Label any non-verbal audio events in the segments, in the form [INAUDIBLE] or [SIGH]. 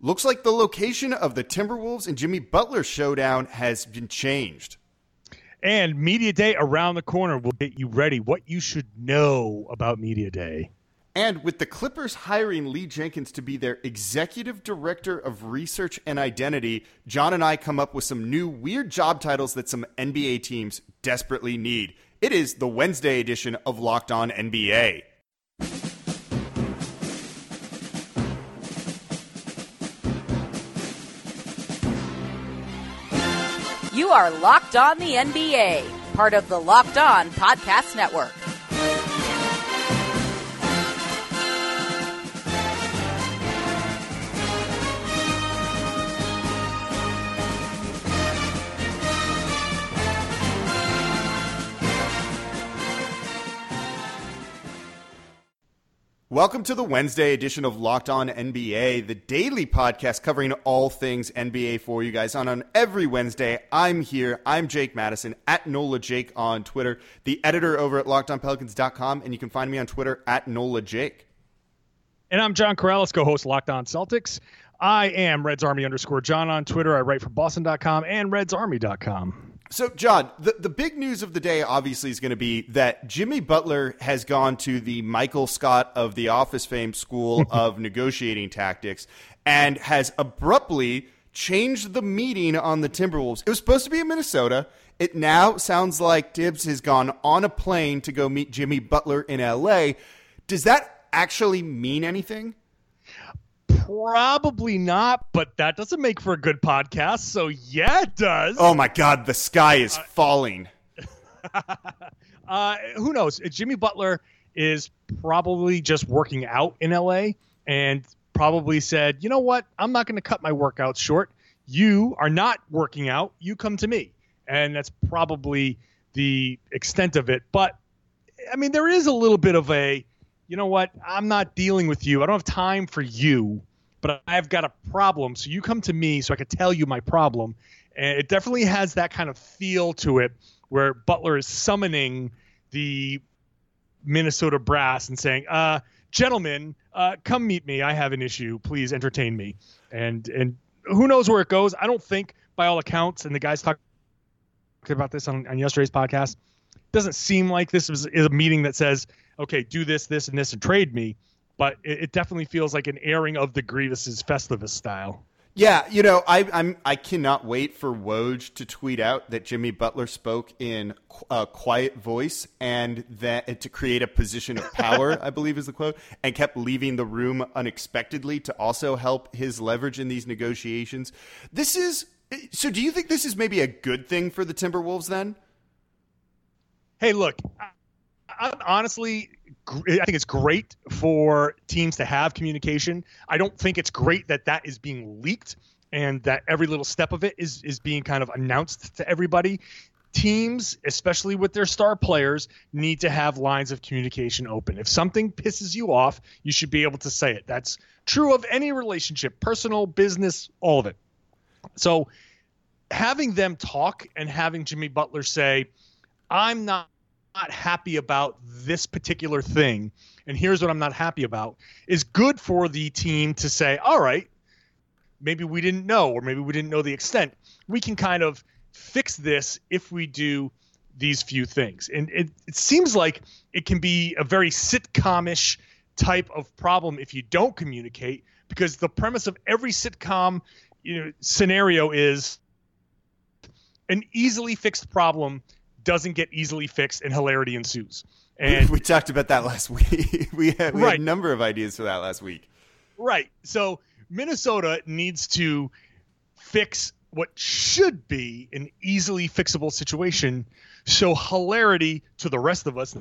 Looks like the location of the Timberwolves and Jimmy Butler showdown has been changed. And Media Day around the corner will get you ready what you should know about Media Day. And with the Clippers hiring Lee Jenkins to be their executive director of research and identity, John and I come up with some new weird job titles that some NBA teams desperately need. It is the Wednesday edition of Locked On NBA. Are Locked On the NBA, part of the Locked On Podcast Network. Welcome to the Wednesday edition of Locked On NBA, the daily podcast covering all things NBA for you guys. On, on every Wednesday, I'm here. I'm Jake Madison at NOLA Jake on Twitter, the editor over at LockedOnPelicans.com, and you can find me on Twitter at NOLA Jake. And I'm John Karalis, co-host Locked On Celtics. I am Reds Army underscore John on Twitter. I write for Boston.com and RedsArmy.com. So, John, the, the big news of the day obviously is going to be that Jimmy Butler has gone to the Michael Scott of the Office fame school [LAUGHS] of negotiating tactics and has abruptly changed the meeting on the Timberwolves. It was supposed to be in Minnesota. It now sounds like Thibs has gone on a plane to go meet Jimmy Butler in LA. Does that actually mean anything? Probably not, but that doesn't make for a good podcast. So yeah, it does. Oh my God, the sky is uh, falling. [LAUGHS] uh, who knows? Jimmy Butler is probably just working out in LA and probably said, you know what? I'm not going to cut my workouts short. You are not working out. You come to me. And that's probably the extent of it. But I mean, there is a little bit of a, you know what? I'm not dealing with you. I don't have time for you but I've got a problem. So you come to me so I can tell you my problem. And it definitely has that kind of feel to it where Butler is summoning the Minnesota brass and saying, uh, gentlemen, uh, come meet me. I have an issue. Please entertain me. And and who knows where it goes? I don't think, by all accounts, and the guys talked about this on, on yesterday's podcast, doesn't seem like this is, is a meeting that says, okay, do this, this, and this, and trade me but it, it definitely feels like an airing of the Grievous's Festivus style. Yeah, you know, I, I'm I cannot wait for Woj to tweet out that Jimmy Butler spoke in a uh, quiet voice and that to create a position of power, [LAUGHS] I believe is the quote, and kept leaving the room unexpectedly to also help his leverage in these negotiations. This is so. Do you think this is maybe a good thing for the Timberwolves then? Hey, look, I'm honestly, I think it's great for teams to have communication. I don't think it's great that that is being leaked and that every little step of it is is being kind of announced to everybody. Teams, especially with their star players, need to have lines of communication open. If something pisses you off, you should be able to say it. That's true of any relationship, personal, business, all of it. So, having them talk and having Jimmy Butler say, "I'm not not happy about this particular thing, and here's what I'm not happy about, is good for the team to say, all right, maybe we didn't know, or maybe we didn't know the extent. We can kind of fix this if we do these few things. And it, it seems like it can be a very sitcomish type of problem if you don't communicate, because the premise of every sitcom you know, scenario is an easily fixed problem doesn't get easily fixed and hilarity ensues. And we talked about that last [LAUGHS] week. we, had, we right. had a number of ideas for that last week. Right. So Minnesota needs to fix what should be an easily fixable situation so hilarity to the rest of us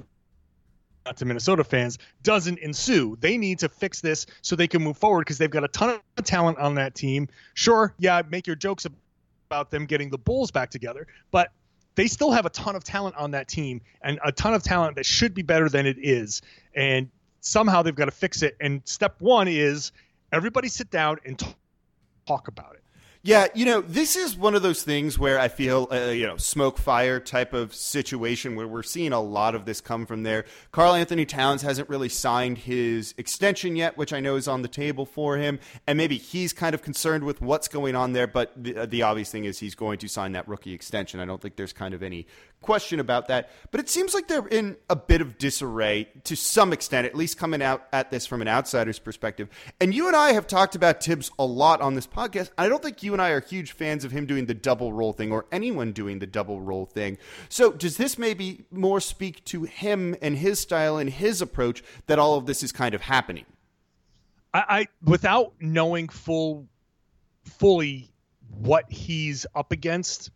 not to Minnesota fans doesn't ensue. They need to fix this so they can move forward because they've got a ton of talent on that team. Sure, yeah, make your jokes about them getting the Bulls back together, but they still have a ton of talent on that team and a ton of talent that should be better than it is. And somehow they've got to fix it. And step one is everybody sit down and talk about it. Yeah, you know, this is one of those things where I feel, uh, you know, smoke fire type of situation where we're seeing a lot of this come from there. Karl-Anthony Towns hasn't really signed his extension yet, which I know is on the table for him, and maybe he's kind of concerned with what's going on there. But the, uh, the obvious thing is he's going to sign that rookie extension. I don't think there's kind of any question about that. But it seems like they're in a bit of disarray to some extent, at least coming out at this from an outsider's perspective. And you and I have talked about Thibs a lot on this podcast. I don't think you and I are huge fans of him doing the double role thing or anyone doing the double role thing. So does this maybe more speak to him and his style and his approach that all of this is kind of happening? I, I without knowing full fully what he's up against,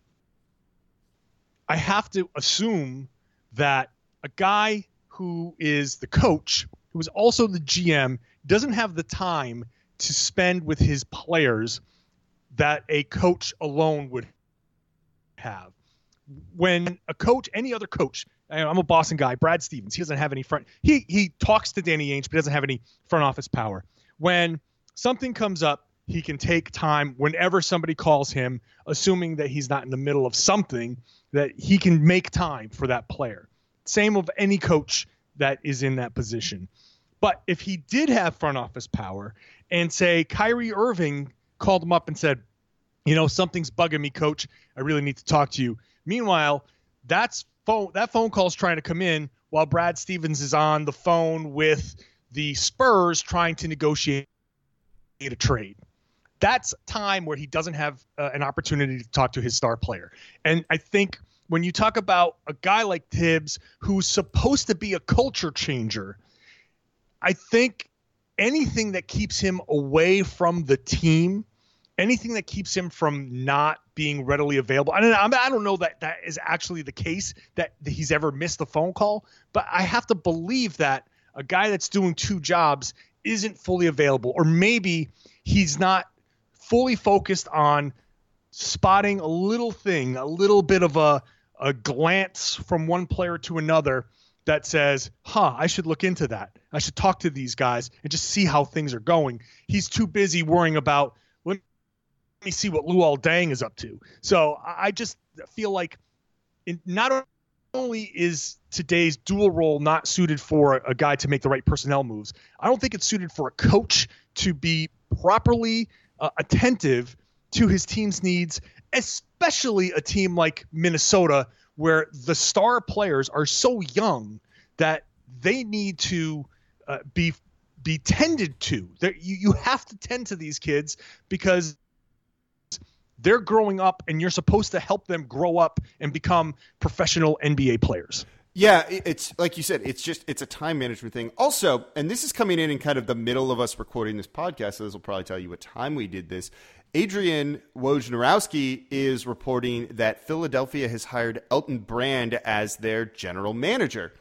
I have to assume that a guy who is the coach, who is also the GM, doesn't have the time to spend with his players that a coach alone would have. When a coach, any other coach, I'm a Boston guy, Brad Stevens, he doesn't have any front. He he talks to Danny Ainge, but doesn't have any front office power. When something comes up, he can take time whenever somebody calls him, assuming that he's not in the middle of something that he can make time for that player. Same of any coach that is in that position. But if he did have front office power and say Kyrie Irving called him up and said, you know, something's bugging me, coach. I really need to talk to you. Meanwhile, that's phone that phone call is trying to come in while Brad Stevens is on the phone with the Spurs trying to negotiate a trade that's time where he doesn't have uh, an opportunity to talk to his star player. And I think when you talk about a guy like Thibs who's supposed to be a culture changer, I think anything that keeps him away from the team, anything that keeps him from not being readily available. I don't, I don't know that that is actually the case that he's ever missed a phone call, but I have to believe that a guy that's doing two jobs isn't fully available, or maybe he's not fully focused on spotting a little thing, a little bit of a, a glance from one player to another that says, huh, I should look into that. I should talk to these guys and just see how things are going. He's too busy worrying about, let me see what Luol Deng is up to. So I just feel like not only is today's dual role not suited for a guy to make the right personnel moves, I don't think it's suited for a coach to be properly uh, attentive to his team's needs, especially a team like Minnesota, where the star players are so young that they need to uh, be be tended to. you, you have to tend to these kids because they're growing up and you're supposed to help them grow up and become professional NBA players. Yeah, it's like you said, it's just it's a time management thing. Also, and this is coming in in kind of the middle of us recording this podcast, so this will probably tell you what time we did this. Adrian Wojnarowski is reporting that Philadelphia has hired Elton Brand as their general manager.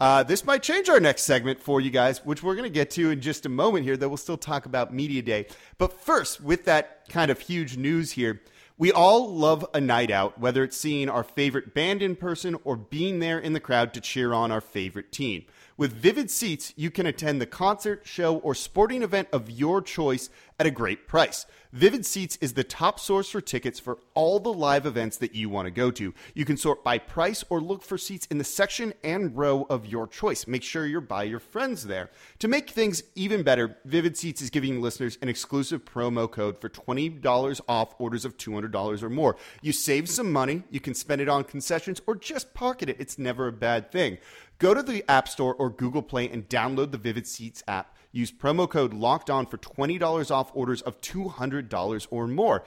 Uh, this might change our next segment for you guys, which we're going to get to in just a moment here, though we'll still talk about Media Day. But first, with that kind of huge news here, we all love a night out, whether it's seeing our favorite band in person or being there in the crowd to cheer on our favorite team. With Vivid Seats, you can attend the concert, show, or sporting event of your choice at a great price. Vivid Seats is the top source for tickets for all the live events that you want to go to. You can sort by price or look for seats in the section and row of your choice. Make sure you're by your friends there. To make things even better, Vivid Seats is giving listeners an exclusive promo code for $20 off orders of $200 or more. You save some money, you can spend it on concessions, or just pocket it. It's never a bad thing. Go to the App Store or Google Play and download the Vivid Seats app. Use promo code Locked On for $20 off orders of $200 or more.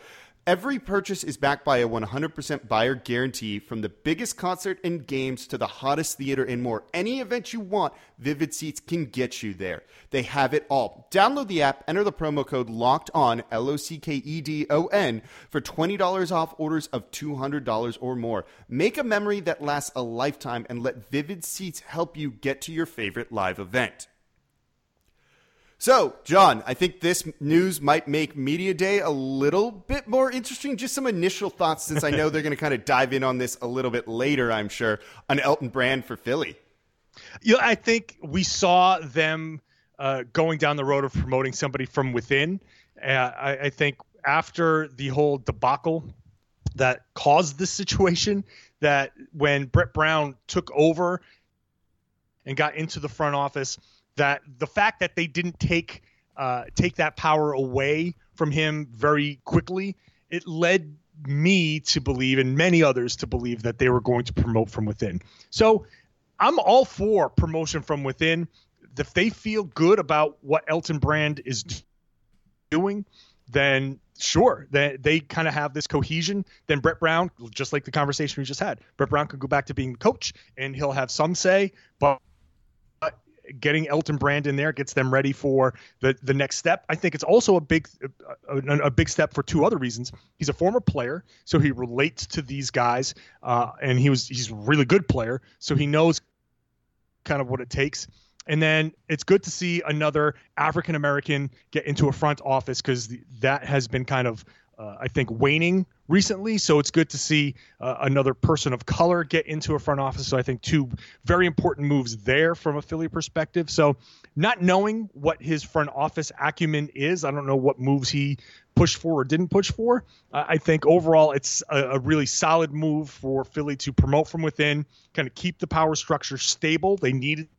Every purchase is backed by a 100% buyer guarantee from the biggest concert and games to the hottest theater and more. Any event you want, Vivid Seats can get you there. They have it all. Download the app, enter the promo code LOCKED ON, L O C K E D O N, for $20 off orders of $200 or more. Make a memory that lasts a lifetime and let Vivid Seats help you get to your favorite live event. So, John, I think this news might make Media Day a little bit more interesting. Just some initial thoughts, since I know they're going to kind of dive in on this a little bit later, I'm sure, on Elton Brand for Philly. Yeah, I think we saw them uh, going down the road of promoting somebody from within. Uh, I, I, think after the whole debacle that caused this situation, that when Brett Brown took over and got into the front office, that the fact that they didn't take uh, take that power away from him very quickly, it led me to believe and many others to believe that they were going to promote from within. So I'm all for promotion from within. If they feel good about what Elton Brand is doing, then sure, they, they kind of have this cohesion. Then Brett Brown, just like the conversation we just had, Brett Brown could go back to being coach and he'll have some say, but getting Elton Brand in there gets them ready for the the next step. I think it's also a big a, a big step for two other reasons. He's a former player, so he relates to these guys, uh, and he was he's a really good player, so he knows kind of what it takes. And then it's good to see another African American get into a front office because that has been kind of uh, I think, waning recently. So it's good to see uh, another person of color get into a front office. So I think two very important moves there from a Philly perspective. So not knowing what his front office acumen is, I don't know what moves he pushed for or didn't push for. Uh, I think overall it's a, a, really solid move for Philly to promote from within, kind of keep the power structure stable. They needed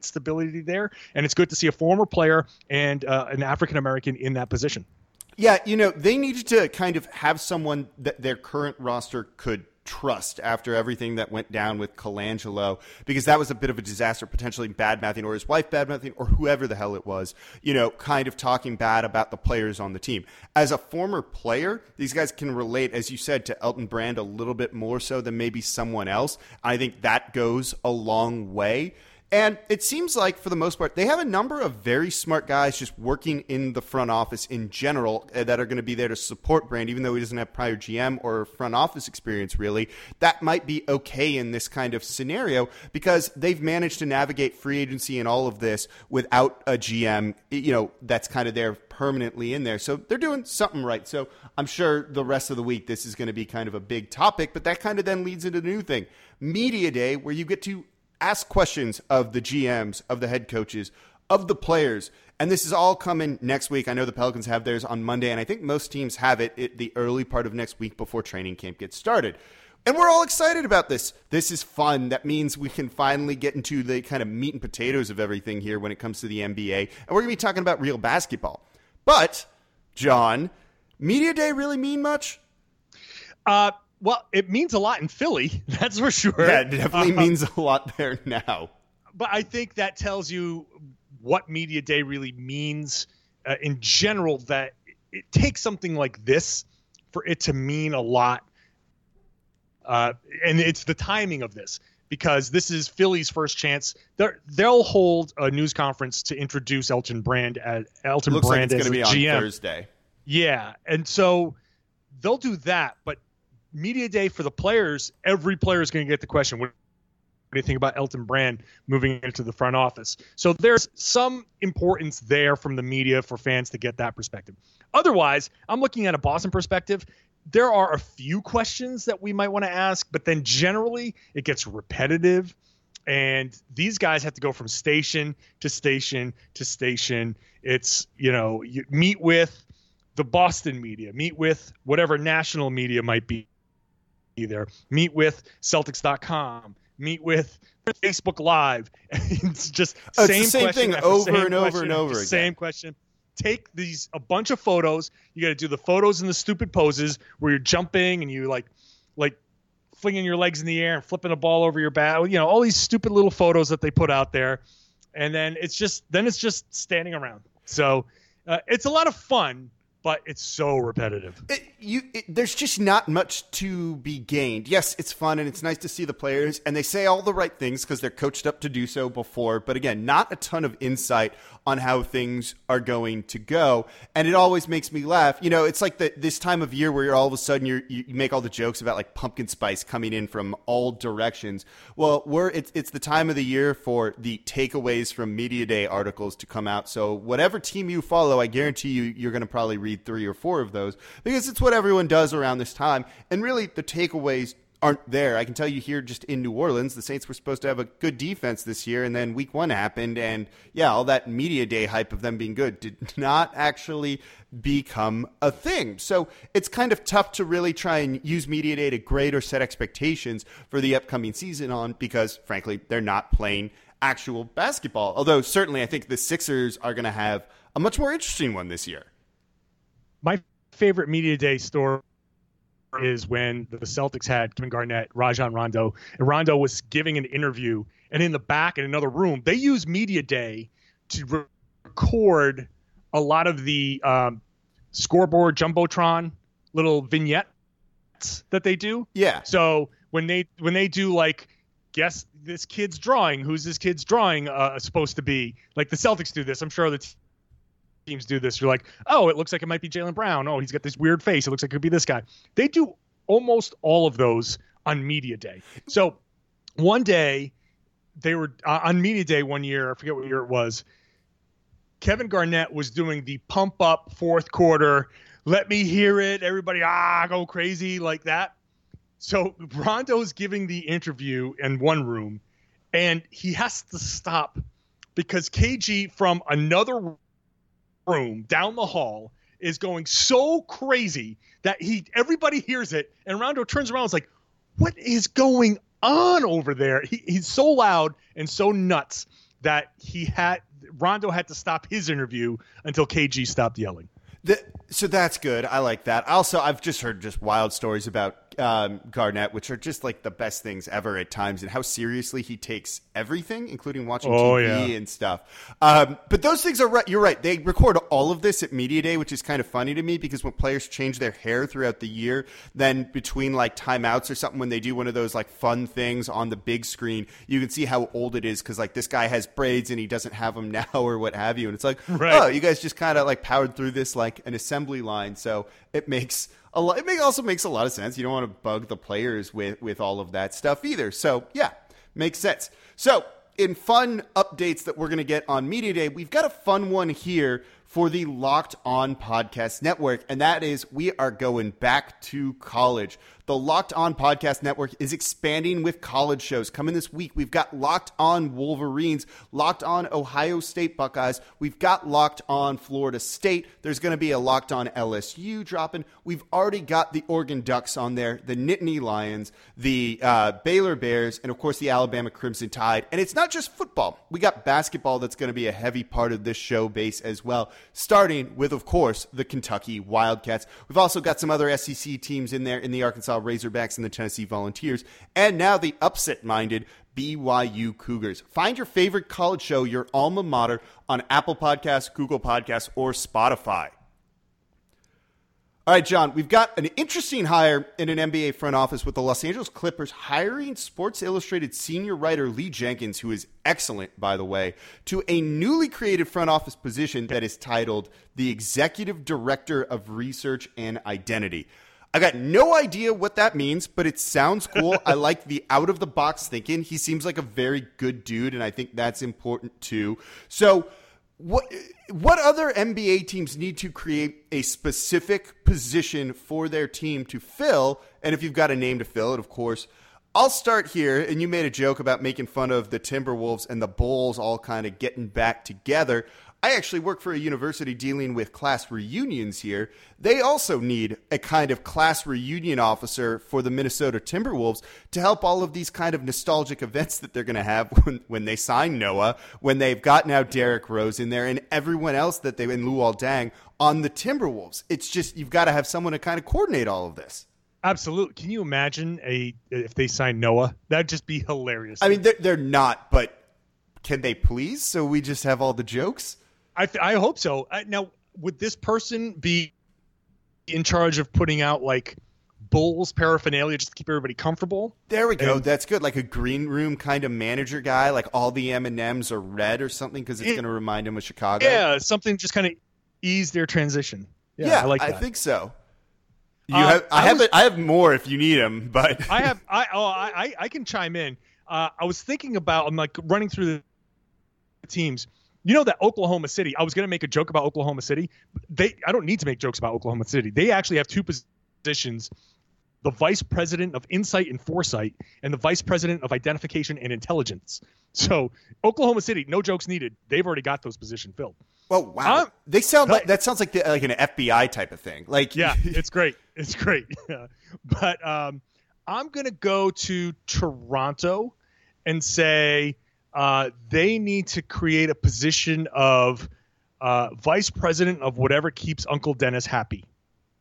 stability there, and it's good to see a former player and uh, an African American in that position. Yeah, you know, they needed to kind of have someone that their current roster could trust after everything that went down with Colangelo because that was a bit of a disaster, potentially bad mouthing or his wife bad mouthing or whoever the hell it was, you know, kind of talking bad about the players on the team. As a former player, these guys can relate, as you said, to Elton Brand a little bit more so than maybe someone else. I think that goes a long way. And it seems like, for the most part, they have a number of very smart guys just working in the front office in general uh, that are going to be there to support Brand, even though he doesn't have prior GM or front office experience, really. That might be okay in this kind of scenario because they've managed to navigate free agency and all of this without a GM, you know, that's kind of there permanently in there. So they're doing something right. So I'm sure the rest of the week this is going to be kind of a big topic, but that kind of then leads into the new thing Media Day, where you get to ask questions of the GMs, of the head coaches, of the players. And this is all coming next week. I know the Pelicans have theirs on Monday, and I think most teams have it at the early part of next week before training camp gets started. And we're all excited about this. This is fun. That means we can finally get into the kind of meat and potatoes of everything here when it comes to the NBA. And we're going to be talking about real basketball. But, John, Media Day really mean much? Uh, well, it means a lot in Philly, [LAUGHS] that's for sure. Yeah, it definitely uh, means a lot there now. But I think that tells you what Media Day really means uh, in general, that it takes something like this for it to mean a lot. Uh, and it's the timing of this because this is Philly's first chance. they will hold a news conference to introduce Elton Brand as Elton Looks Brand like it's as be GM on Thursday. Yeah, and so they'll do that, but media day for the players, every player is going to get the question, what do you think about Elton Brand moving into the front office? So there's some importance there from the media for fans to get that perspective. Otherwise, I'm looking at a Boston perspective. There are a few questions that we might want to ask, but then generally it gets repetitive. And these guys have to go from station to station to station. It's, you know, you meet with the Boston media, meet with whatever national media might be there. Meet with Celtics.com. Meet with Facebook Live. [LAUGHS] it's just oh, same, it's same thing over and over and over again. Same question. Take these a bunch of photos. You got to do the photos and the stupid poses where you're jumping and you like like flinging your legs in the air and flipping a ball over your back. You know all these stupid little photos that they put out there, and then it's just then it's just standing around. So uh, it's a lot of fun but it's so repetitive. It, you, it, there's just not much to be gained. Yes, it's fun and it's nice to see the players, and they say all the right things because they're coached up to do so before. But again, not a ton of insight on how things are going to go, and it always makes me laugh. You know, it's like the, this time of year where you're all of a sudden you you make all the jokes about like pumpkin spice coming in from all directions. Well, we're it's it's the time of the year for the takeaways from media day articles to come out. So whatever team you follow, I guarantee you you're going to probably read three or four of those because it's what everyone does around this time. And really, the takeaways aren't there. I can tell you here just in New Orleans, the Saints were supposed to have a good defense this year, and then week one happened, and yeah, all that media day hype of them being good did [LAUGHS] not actually become a thing. So it's kind of tough to really try and use media day to grade or set expectations for the upcoming season on because, frankly, they're not playing actual basketball. Although, certainly, I think the Sixers are going to have a much more interesting one this year. My favorite media day story is when the Celtics had Kevin Garnett, Rajon Rondo, and Rondo was giving an interview, and in the back in another room, they use media day to record a lot of the um, scoreboard jumbotron little vignettes that they do. Yeah. So when they when they do like guess this kid's drawing, who's this kid's drawing uh, supposed to be? Like the Celtics do this. I'm sure the teams do this. You're like, oh, it looks like it might be Jaylen Brown. Oh, he's got this weird face. It looks like it could be this guy. They do almost all of those on media day. So one day they were uh, on media day one year. I forget what year it was. Kevin Garnett was doing the pump up fourth quarter. Let me hear it. Everybody, ah, go crazy like that. So Rondo's giving the interview in one room, and he has to stop because KG from another room down the hall is going so crazy that he everybody hears it, and Rondo turns around and is like, "What is going on over there?" He, he's so loud and so nuts that he had Rondo had to stop his interview until KG stopped yelling. The, so that's good. I like that. Also, I've just heard just wild stories about um, Garnett, which are just like the best things ever at times, and how seriously he takes everything, including watching oh, TV yeah. and stuff. Um, but those things are right. You're right. They record all of this at media day, which is kind of funny to me because when players change their hair throughout the year, then between like timeouts or something, when they do one of those like fun things on the big screen, you can see how old it is because like this guy has braids and he doesn't have them [LAUGHS] now or what have you, and it's like, right. oh, you guys just kind of like powered through this like an assembly line, so it makes a lot. It also makes a lot of sense. You don't want to bug the players with with all of that stuff either. So yeah, makes sense. So in fun updates that we're going to get on Media Day, we've got a fun one here for the Locked On Podcast Network, and that is we are going back to college. The Locked On Podcast Network is expanding with college shows. Coming this week, we've got Locked On Wolverines, Locked On Ohio State Buckeyes, we've got Locked On Florida State. There's going to be a Locked On LSU dropping. We've already got the Oregon Ducks on there, the Nittany Lions, the uh, Baylor Bears, and of course the Alabama Crimson Tide. And it's not just football. We got basketball that's going to be a heavy part of this show base as well starting with, of course, the Kentucky Wildcats. We've also got some other SEC teams in there in the Arkansas Razorbacks and the Tennessee Volunteers, and now the upset minded BYU Cougars. Find your favorite college show, your alma mater, on Apple Podcasts, Google Podcasts, or Spotify. All right, John, we've got an interesting hire in an NBA front office with the Los Angeles Clippers hiring Sports Illustrated senior writer Lee Jenkins, who is excellent, by the way, to a newly created front office position that is titled the Executive Director of Research and Identity. I got no idea what that means, but it sounds cool. I [LAUGHS] like the out of the box thinking. He seems like a very good dude, and I think that's important too. So, what what other NBA teams need to create a specific position for their team to fill? And if you've got a name to fill it, of course. I'll start here, and you made a joke about making fun of the Timberwolves and the Bulls all kind of getting back together. I actually work for a university dealing with class reunions here. They also need a kind of class reunion officer for the Minnesota Timberwolves to help all of these kind of nostalgic events that they're going to have [LAUGHS] when, when they sign Noah, when they've got now Derrick Rose in there, and everyone else that they've in Luol Deng on the Timberwolves. It's just you've got to have someone to kind of coordinate all of this. Absolutely. Can you imagine a if they sign Noah? That'd just be hilarious. I mean, they're, they're not, but can they please? So we just have all the jokes. I, th- I hope so. Uh, now, would this person be in charge of putting out like Bulls paraphernalia just to keep everybody comfortable? There we go. And, That's good. Like a green room kind of manager guy. Like all the M and M's are red or something because it's it, going to remind him of Chicago. Yeah, something just kind of ease their transition. Yeah, yeah I like. That. I think so. You uh, have, I, I have, was, I have more if you need them, but [LAUGHS] I have, I, oh, I, I can chime in. Uh, I was thinking about, I'm like running through the teams. You know that Oklahoma City. I was going to make a joke about Oklahoma City. They I don't need to make jokes about Oklahoma City. They actually have two positions the vice president of insight and foresight, and the vice president of identification and intelligence. So Oklahoma City, no jokes needed. They've already got those positions filled. Well, wow, um, they sound like that sounds like the, like an FBI type of thing. Like yeah, [LAUGHS] it's great, it's great. [LAUGHS] but um, I'm gonna go to Toronto and say uh, they need to create a position of uh, vice president of whatever keeps Uncle Dennis happy.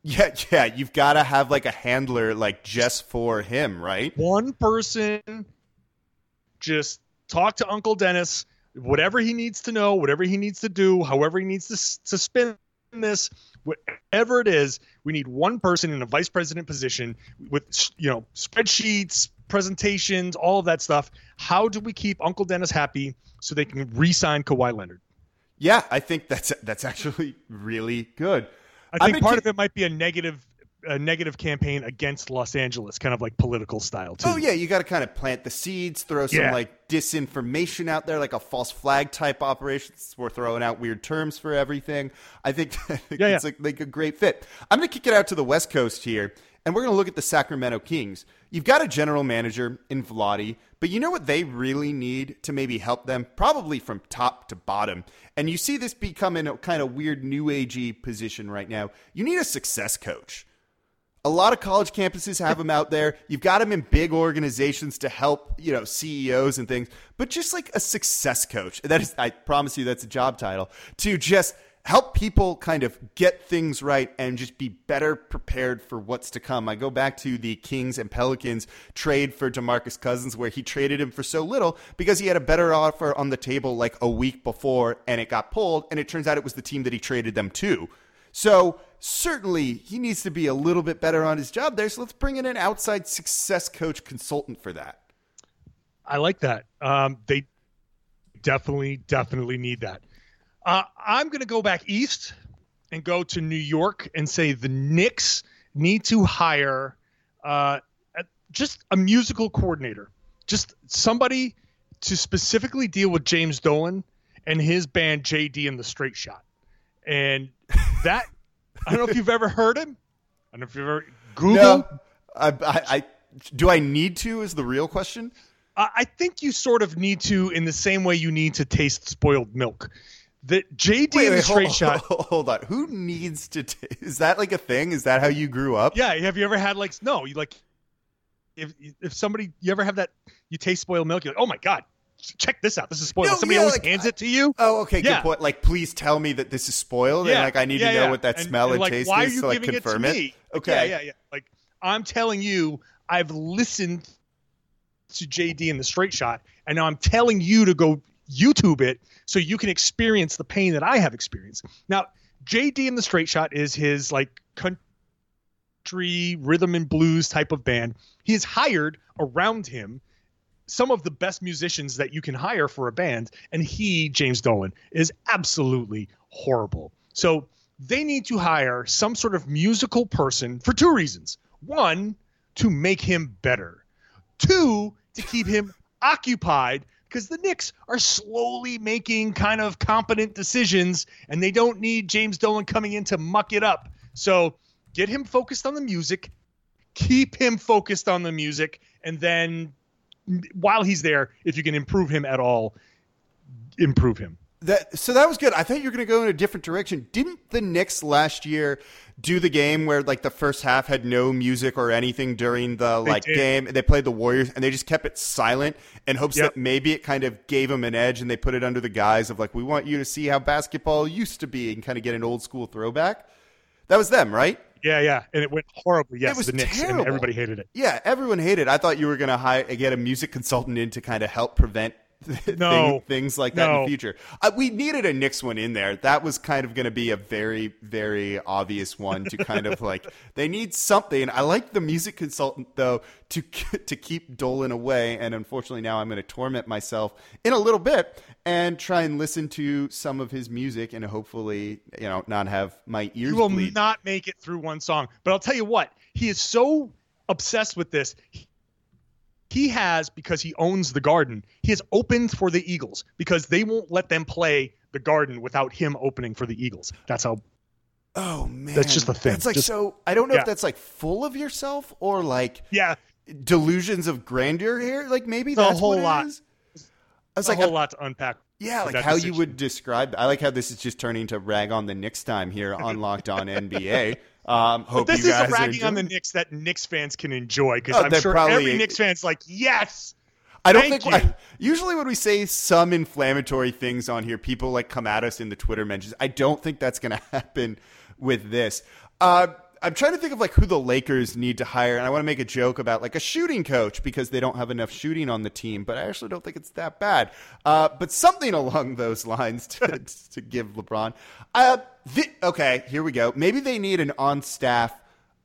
Yeah, yeah, you've got to have like a handler like just for him, right? One person just talk to Uncle Dennis, whatever he needs to know, whatever he needs to do, however he needs to, to spin this, whatever it is, we need one person in a vice president position with you know spreadsheets, presentations, all of that stuff. How do we keep Uncle Dennis happy so they can re-sign Kawhi Leonard? Yeah, I think that's that's actually really good. I think part of it might be a negative a negative campaign against Los Angeles, kind of like political style too. Oh yeah, you got to kind of plant the seeds, throw some yeah. like disinformation out there, like a false flag type operation. We're throwing out weird terms for everything. I think, [LAUGHS] I think yeah, it's yeah. Like, like a great fit. I'm going to kick it out to the West Coast here, and we're going to look at the Sacramento Kings. You've got a general manager in Vlade, but you know what they really need to maybe help them, probably from top to bottom. And you see this becoming a kind of weird new agey position right now. You need a success coach. A lot of college campuses have them out there. You've got them in big organizations to help, you know, CEOs and things. But just like a success coach, that is, I promise you, that's a job title to just help people kind of get things right and just be better prepared for what's to come. I go back to the Kings and Pelicans trade for DeMarcus Cousins where he traded him for so little because he had a better offer on the table like a week before and it got pulled and it turns out it was the team that he traded them to. So certainly he needs to be a little bit better on his job there. So let's bring in an outside success coach consultant for that. I like that. Um, they definitely, definitely need that. Uh, I'm going to go back east and go to New York and say the Knicks need to hire uh, just a musical coordinator, just somebody to specifically deal with James Dolan and his band JD and the Straight Shot. And that I don't know if you've ever heard him. I don't know if you've ever Google. No, I, I, I do. I need to is the real question. I think you sort of need to, in the same way you need to taste spoiled milk. That JD wait, wait, the straight hold, [LAUGHS] shot. Hold on, who needs to? T- is that like a thing? Is that how you grew up? Yeah. Have you ever had like no? You like if if somebody you ever have that you taste spoiled milk? You're like, oh my god, check this out. This is spoiled. No, Somebody yeah, always like, hands it to you. Oh, okay, yeah. good point. Like, please tell me that this is spoiled. Yeah. And, like, I need to know what that and, smell and, and like, taste why is, are you so giving I confirm it. To it. Okay, yeah, yeah, yeah. Like, I'm telling you, I've listened to JD and the Straight Shot, and now I'm telling you to go YouTube it so you can experience the pain that I have experienced. Now, JD and the Straight Shot is his like country rhythm and blues type of band. He has hired around him some of the best musicians that you can hire for a band, and he, James Dolan, is absolutely horrible. So they need to hire some sort of musical person for two reasons. One, to make him better. Two, to keep him [LAUGHS] occupied because the Knicks are slowly making kind of competent decisions and they don't need James Dolan coming in to muck it up. So get him focused on the music, keep him focused on the music, and then while he's there, if you can improve him at all, improve him. That so that was good. I thought you were going to go in a different direction. Didn't the Knicks last year do the game where like the first half had no music or anything during the like game? And They played the Warriors and they just kept it silent in hopes yep. that maybe it kind of gave them an edge and they put it under the guise of like we want you to see how basketball used to be and kind of get an old school throwback. That was them, right? Yeah, yeah, and it went horribly. Yes, it was the Knicks, terrible. and everybody hated it. Yeah, everyone hated. it. I thought you were going to get a music consultant in to kind of help prevent no, things like that no. in the future. Uh, we needed a Knicks one in there. That was kind of going to be a very, very obvious one to kind of like [LAUGHS] they need something. I like the music consultant though to to keep Dolan away, and unfortunately now I'm going to torment myself in a little bit and try and listen to some of his music and hopefully you know not have my ears. You will bleed. not make it through one song, but I'll tell you what, he is so obsessed with this he has because he owns the garden he has opened for the eagles because they won't let them play the garden without him opening for the eagles that's how Oh man, That's just the thing. It's like Just- so. I don't know yeah. if that's like full of yourself or like Yeah, delusions of grandeur here. Like maybe It's a that's whole what it lot. is. I was a like, whole I'm- lot to unpack. Yeah, like how you would describe. I like how this is just turning to rag on the Knicks time here on Locked On NBA. [LAUGHS] Um, hope This you is guys the are ragging on the Knicks that Knicks fans can enjoy because Oh, I'm sure probably- every Knicks fan's like, yes. I don't think you. usually when we say some inflammatory things on here, people like come at us in the Twitter mentions. I don't think that's going [LAUGHS] to happen with this. Uh, I'm trying to think of like who the Lakers need to hire, and I want to make a joke about like a shooting coach because they don't have enough shooting on the team. But I actually don't think it's that bad. Uh, but something [LAUGHS] along those lines to, to give LeBron. Uh, thi- okay, here we go. Maybe they need an on-staff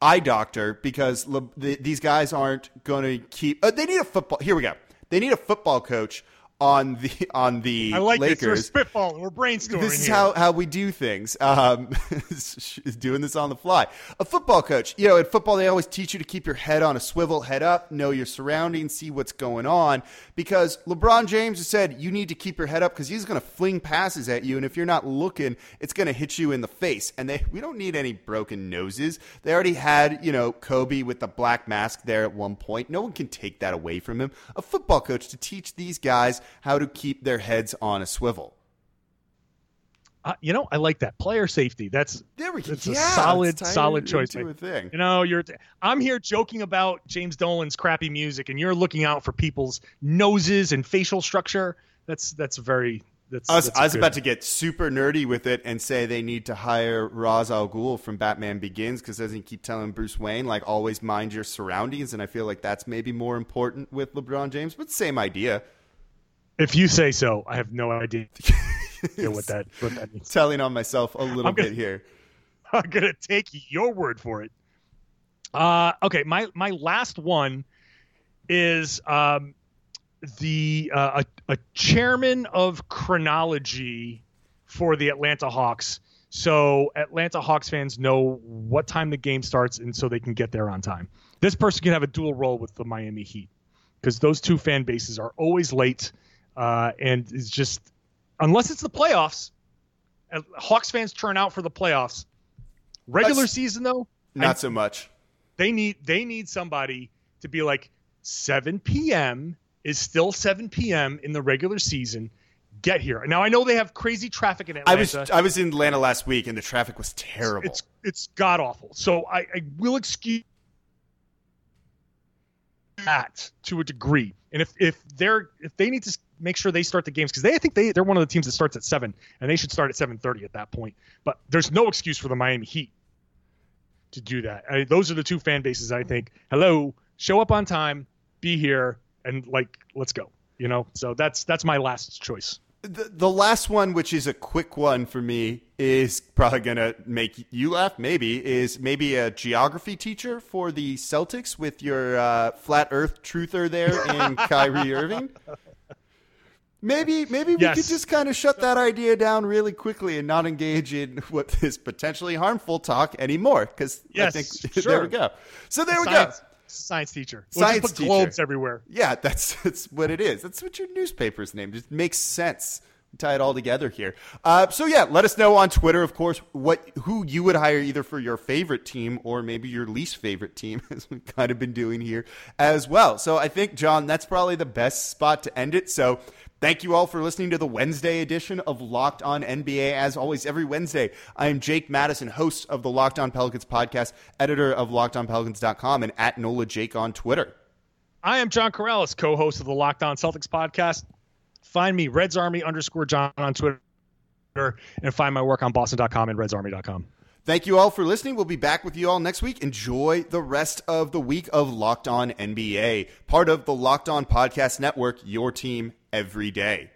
eye doctor because Le- the, these guys aren't going to keep. Uh, they need a football. Here we go. They need a football coach on the on the I like Lakers. this. We're spitballing. We're brainstorming. This is here. how, how we do things. Um, [LAUGHS] is doing this on the fly. A football coach, you know, in football they always teach you to keep your head on a swivel, head up, know your surroundings, see what's going on. Because LeBron James has said you need to keep your head up because he's going to fling passes at you, and if you're not looking, it's going to hit you in the face. And they we don't need any broken noses. They already had you know Kobe with the black mask there at one point. No one can take that away from him. A football coach to teach these guys how to keep their heads on a swivel. Uh, you know, I like that player safety. That's There we go. It's a solid, solid choice. into a thing. You know, you're. I'm here joking about James Dolan's crappy music, and you're looking out for people's noses and facial structure. That's that's very. That's. I was, that's I was about to get super nerdy with it and say they need to hire Ra's al Ghul from Batman Begins because doesn't he keep telling Bruce Wayne like always mind your surroundings? And I feel like that's maybe more important with LeBron James, but same idea. If you say so, I have no idea [LAUGHS] what that what that means. Telling on myself a little gonna- bit here. [LAUGHS] I'm gonna take your word for it. Uh, okay, my my last one is um, the uh, a, a chairman of chronology for the Atlanta Hawks. So Atlanta Hawks fans know what time the game starts, and so they can get there on time. This person can have a dual role with the Miami Heat because those two fan bases are always late, uh, and it's just unless it's the playoffs. uh, Hawks fans turn out for the playoffs. Regular That's- season though, Not so much. they need they need somebody to be like 7 p.m. is still 7 p.m. in the regular season. Get here now. I know they have crazy traffic in Atlanta. I was I was in Atlanta last week and the traffic was terrible. it's it's god awful. So I, I will excuse that to a degree. And if if they're if they need to make sure they start the games because they I think they they're one of the teams that starts at seven and they should start at seven thirty at that point. But there's no excuse for the Miami Heat to do that. I, those are the two fan bases I think. Hello, show up on time, be here, and like let's go. You know. So that's that's my last choice. The, the last one, which is a quick one for me, is probably going to make you laugh. Maybe is maybe a geography teacher for the Celtics with your uh, flat Earth truther there and [LAUGHS] Kyrie Irving. Maybe maybe we could just kind of shut that idea down really quickly and not engage in [LAUGHS] what is potentially harmful talk anymore. Because Yes, I think [LAUGHS] there sure. we go. So there we go. science, Science teacher. We'll Science just put teacher. globes everywhere. Yeah, that's [LAUGHS] that's what it is. That's what your newspaper's name. It makes sense. Tie it all together here. Uh, so yeah, let us know on Twitter, of course, what who you would hire either for your favorite team or maybe your least favorite team, as we've kind of been doing here as well. So I think John, that's probably the best spot to end it. So. Thank you all for listening to the Wednesday edition of Locked On NBA. As always, every Wednesday, I am Jake Madison, host of the Locked On Pelicans podcast, editor of LockedOnPelicans.com, and at Nola Jake on Twitter. I am John Karalis, co-host of the Locked On Celtics podcast. Find me, Reds Army underscore John on Twitter, and find my work on Boston.com and RedsArmy.com. Thank you all for listening. We'll be back with you all next week. Enjoy the rest of the week of Locked On NBA, part of the Locked On Podcast Network, your team every day.